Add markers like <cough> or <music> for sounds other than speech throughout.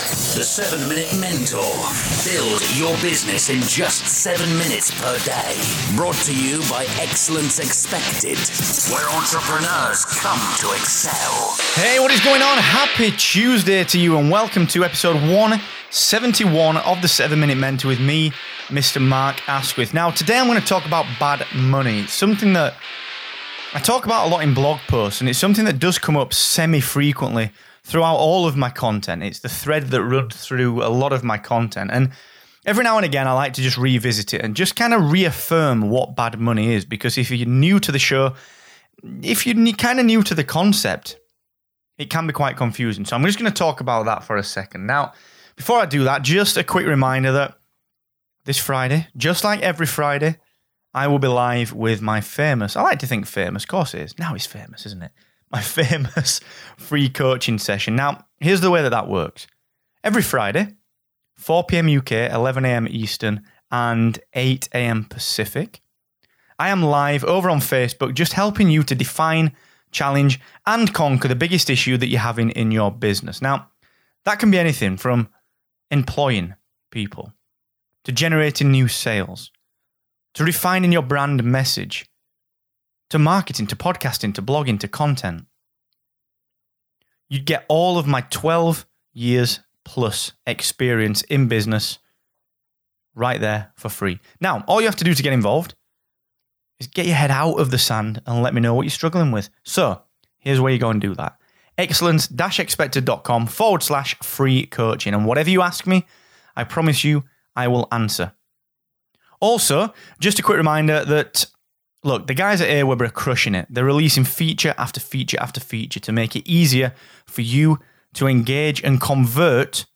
The 7 Minute Mentor. Build your business in just 7 minutes per day. Brought to you by Excellence Expected, where entrepreneurs come to excel. Hey, what is going on? Happy Tuesday to you, and welcome to episode 171 of the 7 Minute Mentor with me, Mr. Mark Asquith. Now, today I'm going to talk about bad money. Something that I talk about a lot in blog posts, and it's something that does come up semi frequently throughout all of my content. It's the thread that runs through a lot of my content. And every now and again, I like to just revisit it and just kind of reaffirm what bad money is. Because if you're new to the show, if you're kind of new to the concept, it can be quite confusing. So I'm just going to talk about that for a second. Now, before I do that, just a quick reminder that this Friday, just like every Friday, I will be live with my famous, I like to think famous, of course. Now he's famous, isn't it? My <laughs> famous free coaching session. Now, here's the way that that works every Friday, 4 p.m. UK, 11 a.m. Eastern, and 8 a.m. Pacific. I am live over on Facebook just helping you to define, challenge, and conquer the biggest issue that you're having in your business. Now, that can be anything from employing people to generating new sales to refining your brand message to marketing, to podcasting, to blogging, to content. You'd get all of my 12 years plus experience in business right there for free. Now, all you have to do to get involved is get your head out of the sand and let me know what you're struggling with. So, here's where you go and do that excellence expected.com forward slash free coaching. And whatever you ask me, I promise you I will answer. Also, just a quick reminder that Look, the guys at Aweber are crushing it. They're releasing feature after feature after feature to make it easier for you to engage and convert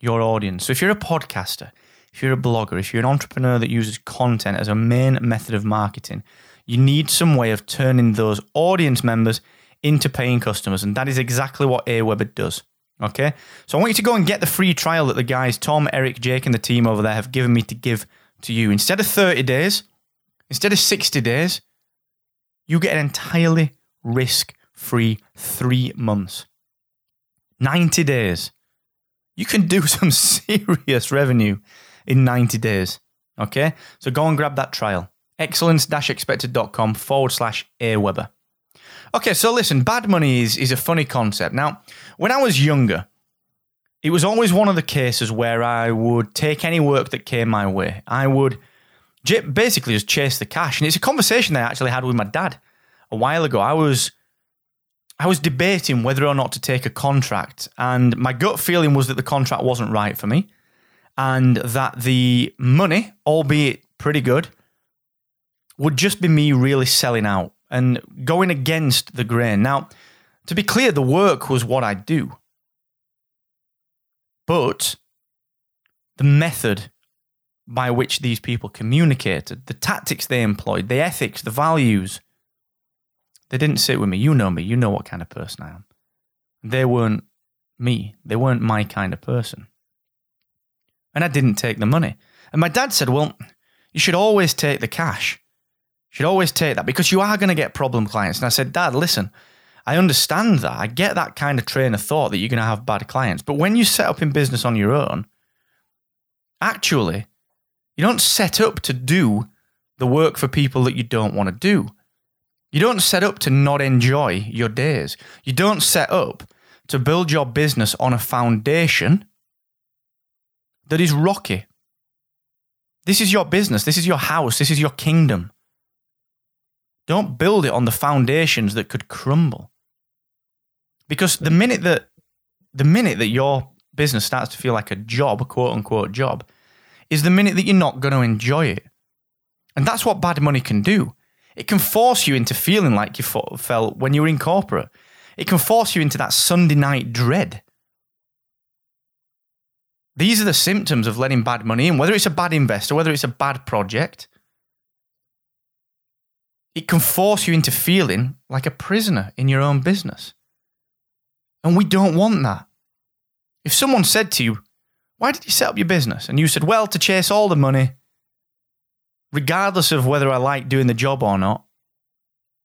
your audience. So if you're a podcaster, if you're a blogger, if you're an entrepreneur that uses content as a main method of marketing, you need some way of turning those audience members into paying customers. And that is exactly what Aweber does. Okay. So I want you to go and get the free trial that the guys, Tom, Eric, Jake, and the team over there have given me to give to you. Instead of 30 days, Instead of 60 days, you get an entirely risk free three months. 90 days. You can do <laughs> some serious revenue in 90 days. Okay? So go and grab that trial. Excellence expected.com forward slash Aweber. Okay, so listen, bad money is, is a funny concept. Now, when I was younger, it was always one of the cases where I would take any work that came my way. I would basically just chase the cash. And it's a conversation I actually had with my dad a while ago. I was I was debating whether or not to take a contract, and my gut feeling was that the contract wasn't right for me, and that the money, albeit pretty good, would just be me really selling out and going against the grain. Now, to be clear, the work was what I do. But the method by which these people communicated, the tactics they employed, the ethics, the values. They didn't sit with me. You know me. You know what kind of person I am. They weren't me. They weren't my kind of person. And I didn't take the money. And my dad said, Well, you should always take the cash. You should always take that because you are going to get problem clients. And I said, Dad, listen, I understand that. I get that kind of train of thought that you're going to have bad clients. But when you set up in business on your own, actually, you don't set up to do the work for people that you don't want to do. You don't set up to not enjoy your days. You don't set up to build your business on a foundation that is rocky. This is your business. This is your house. This is your kingdom. Don't build it on the foundations that could crumble. Because the minute that the minute that your business starts to feel like a job, quote unquote job, is the minute that you're not going to enjoy it. And that's what bad money can do. It can force you into feeling like you felt when you were in corporate. It can force you into that Sunday night dread. These are the symptoms of letting bad money in, whether it's a bad investor, whether it's a bad project. It can force you into feeling like a prisoner in your own business. And we don't want that. If someone said to you, Why did you set up your business? And you said, Well, to chase all the money, regardless of whether I like doing the job or not,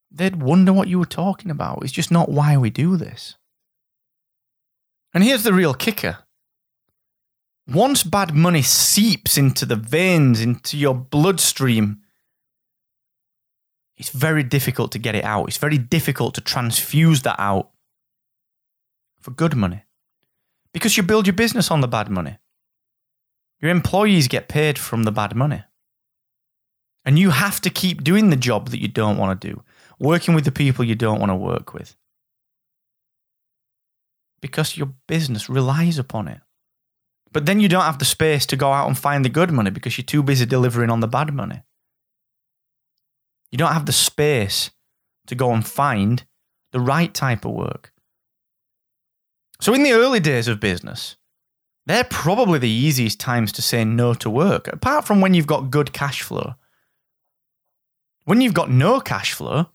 they'd wonder what you were talking about. It's just not why we do this. And here's the real kicker once bad money seeps into the veins, into your bloodstream, it's very difficult to get it out. It's very difficult to transfuse that out for good money because you build your business on the bad money. Your employees get paid from the bad money. And you have to keep doing the job that you don't want to do, working with the people you don't want to work with. Because your business relies upon it. But then you don't have the space to go out and find the good money because you're too busy delivering on the bad money. You don't have the space to go and find the right type of work. So, in the early days of business, they're probably the easiest times to say no to work, apart from when you've got good cash flow. When you've got no cash flow,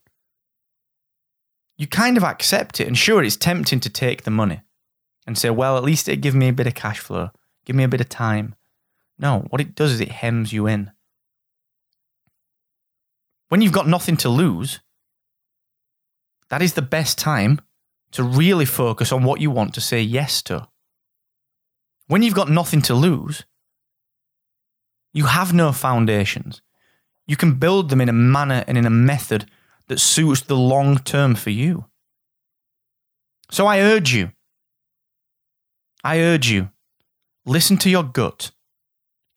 you kind of accept it. And sure, it's tempting to take the money and say, well, at least it give me a bit of cash flow, give me a bit of time. No, what it does is it hems you in. When you've got nothing to lose, that is the best time to really focus on what you want to say yes to. When you've got nothing to lose, you have no foundations. You can build them in a manner and in a method that suits the long term for you. So I urge you, I urge you, listen to your gut.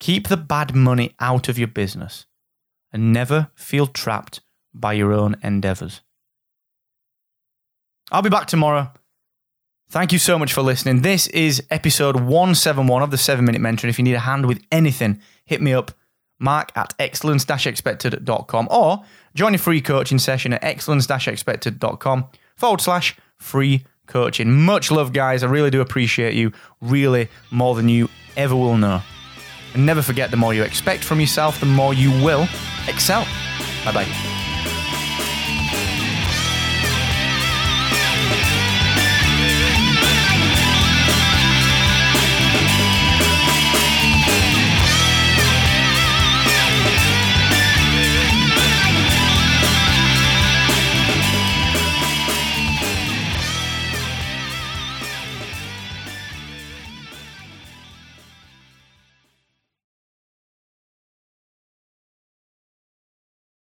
Keep the bad money out of your business and never feel trapped by your own endeavors. I'll be back tomorrow. Thank you so much for listening. This is episode 171 of the 7 Minute Mentor. If you need a hand with anything, hit me up, mark at excellence expected.com or join a free coaching session at excellence expected.com forward slash free coaching. Much love, guys. I really do appreciate you, really more than you ever will know. And never forget the more you expect from yourself, the more you will excel. Bye bye.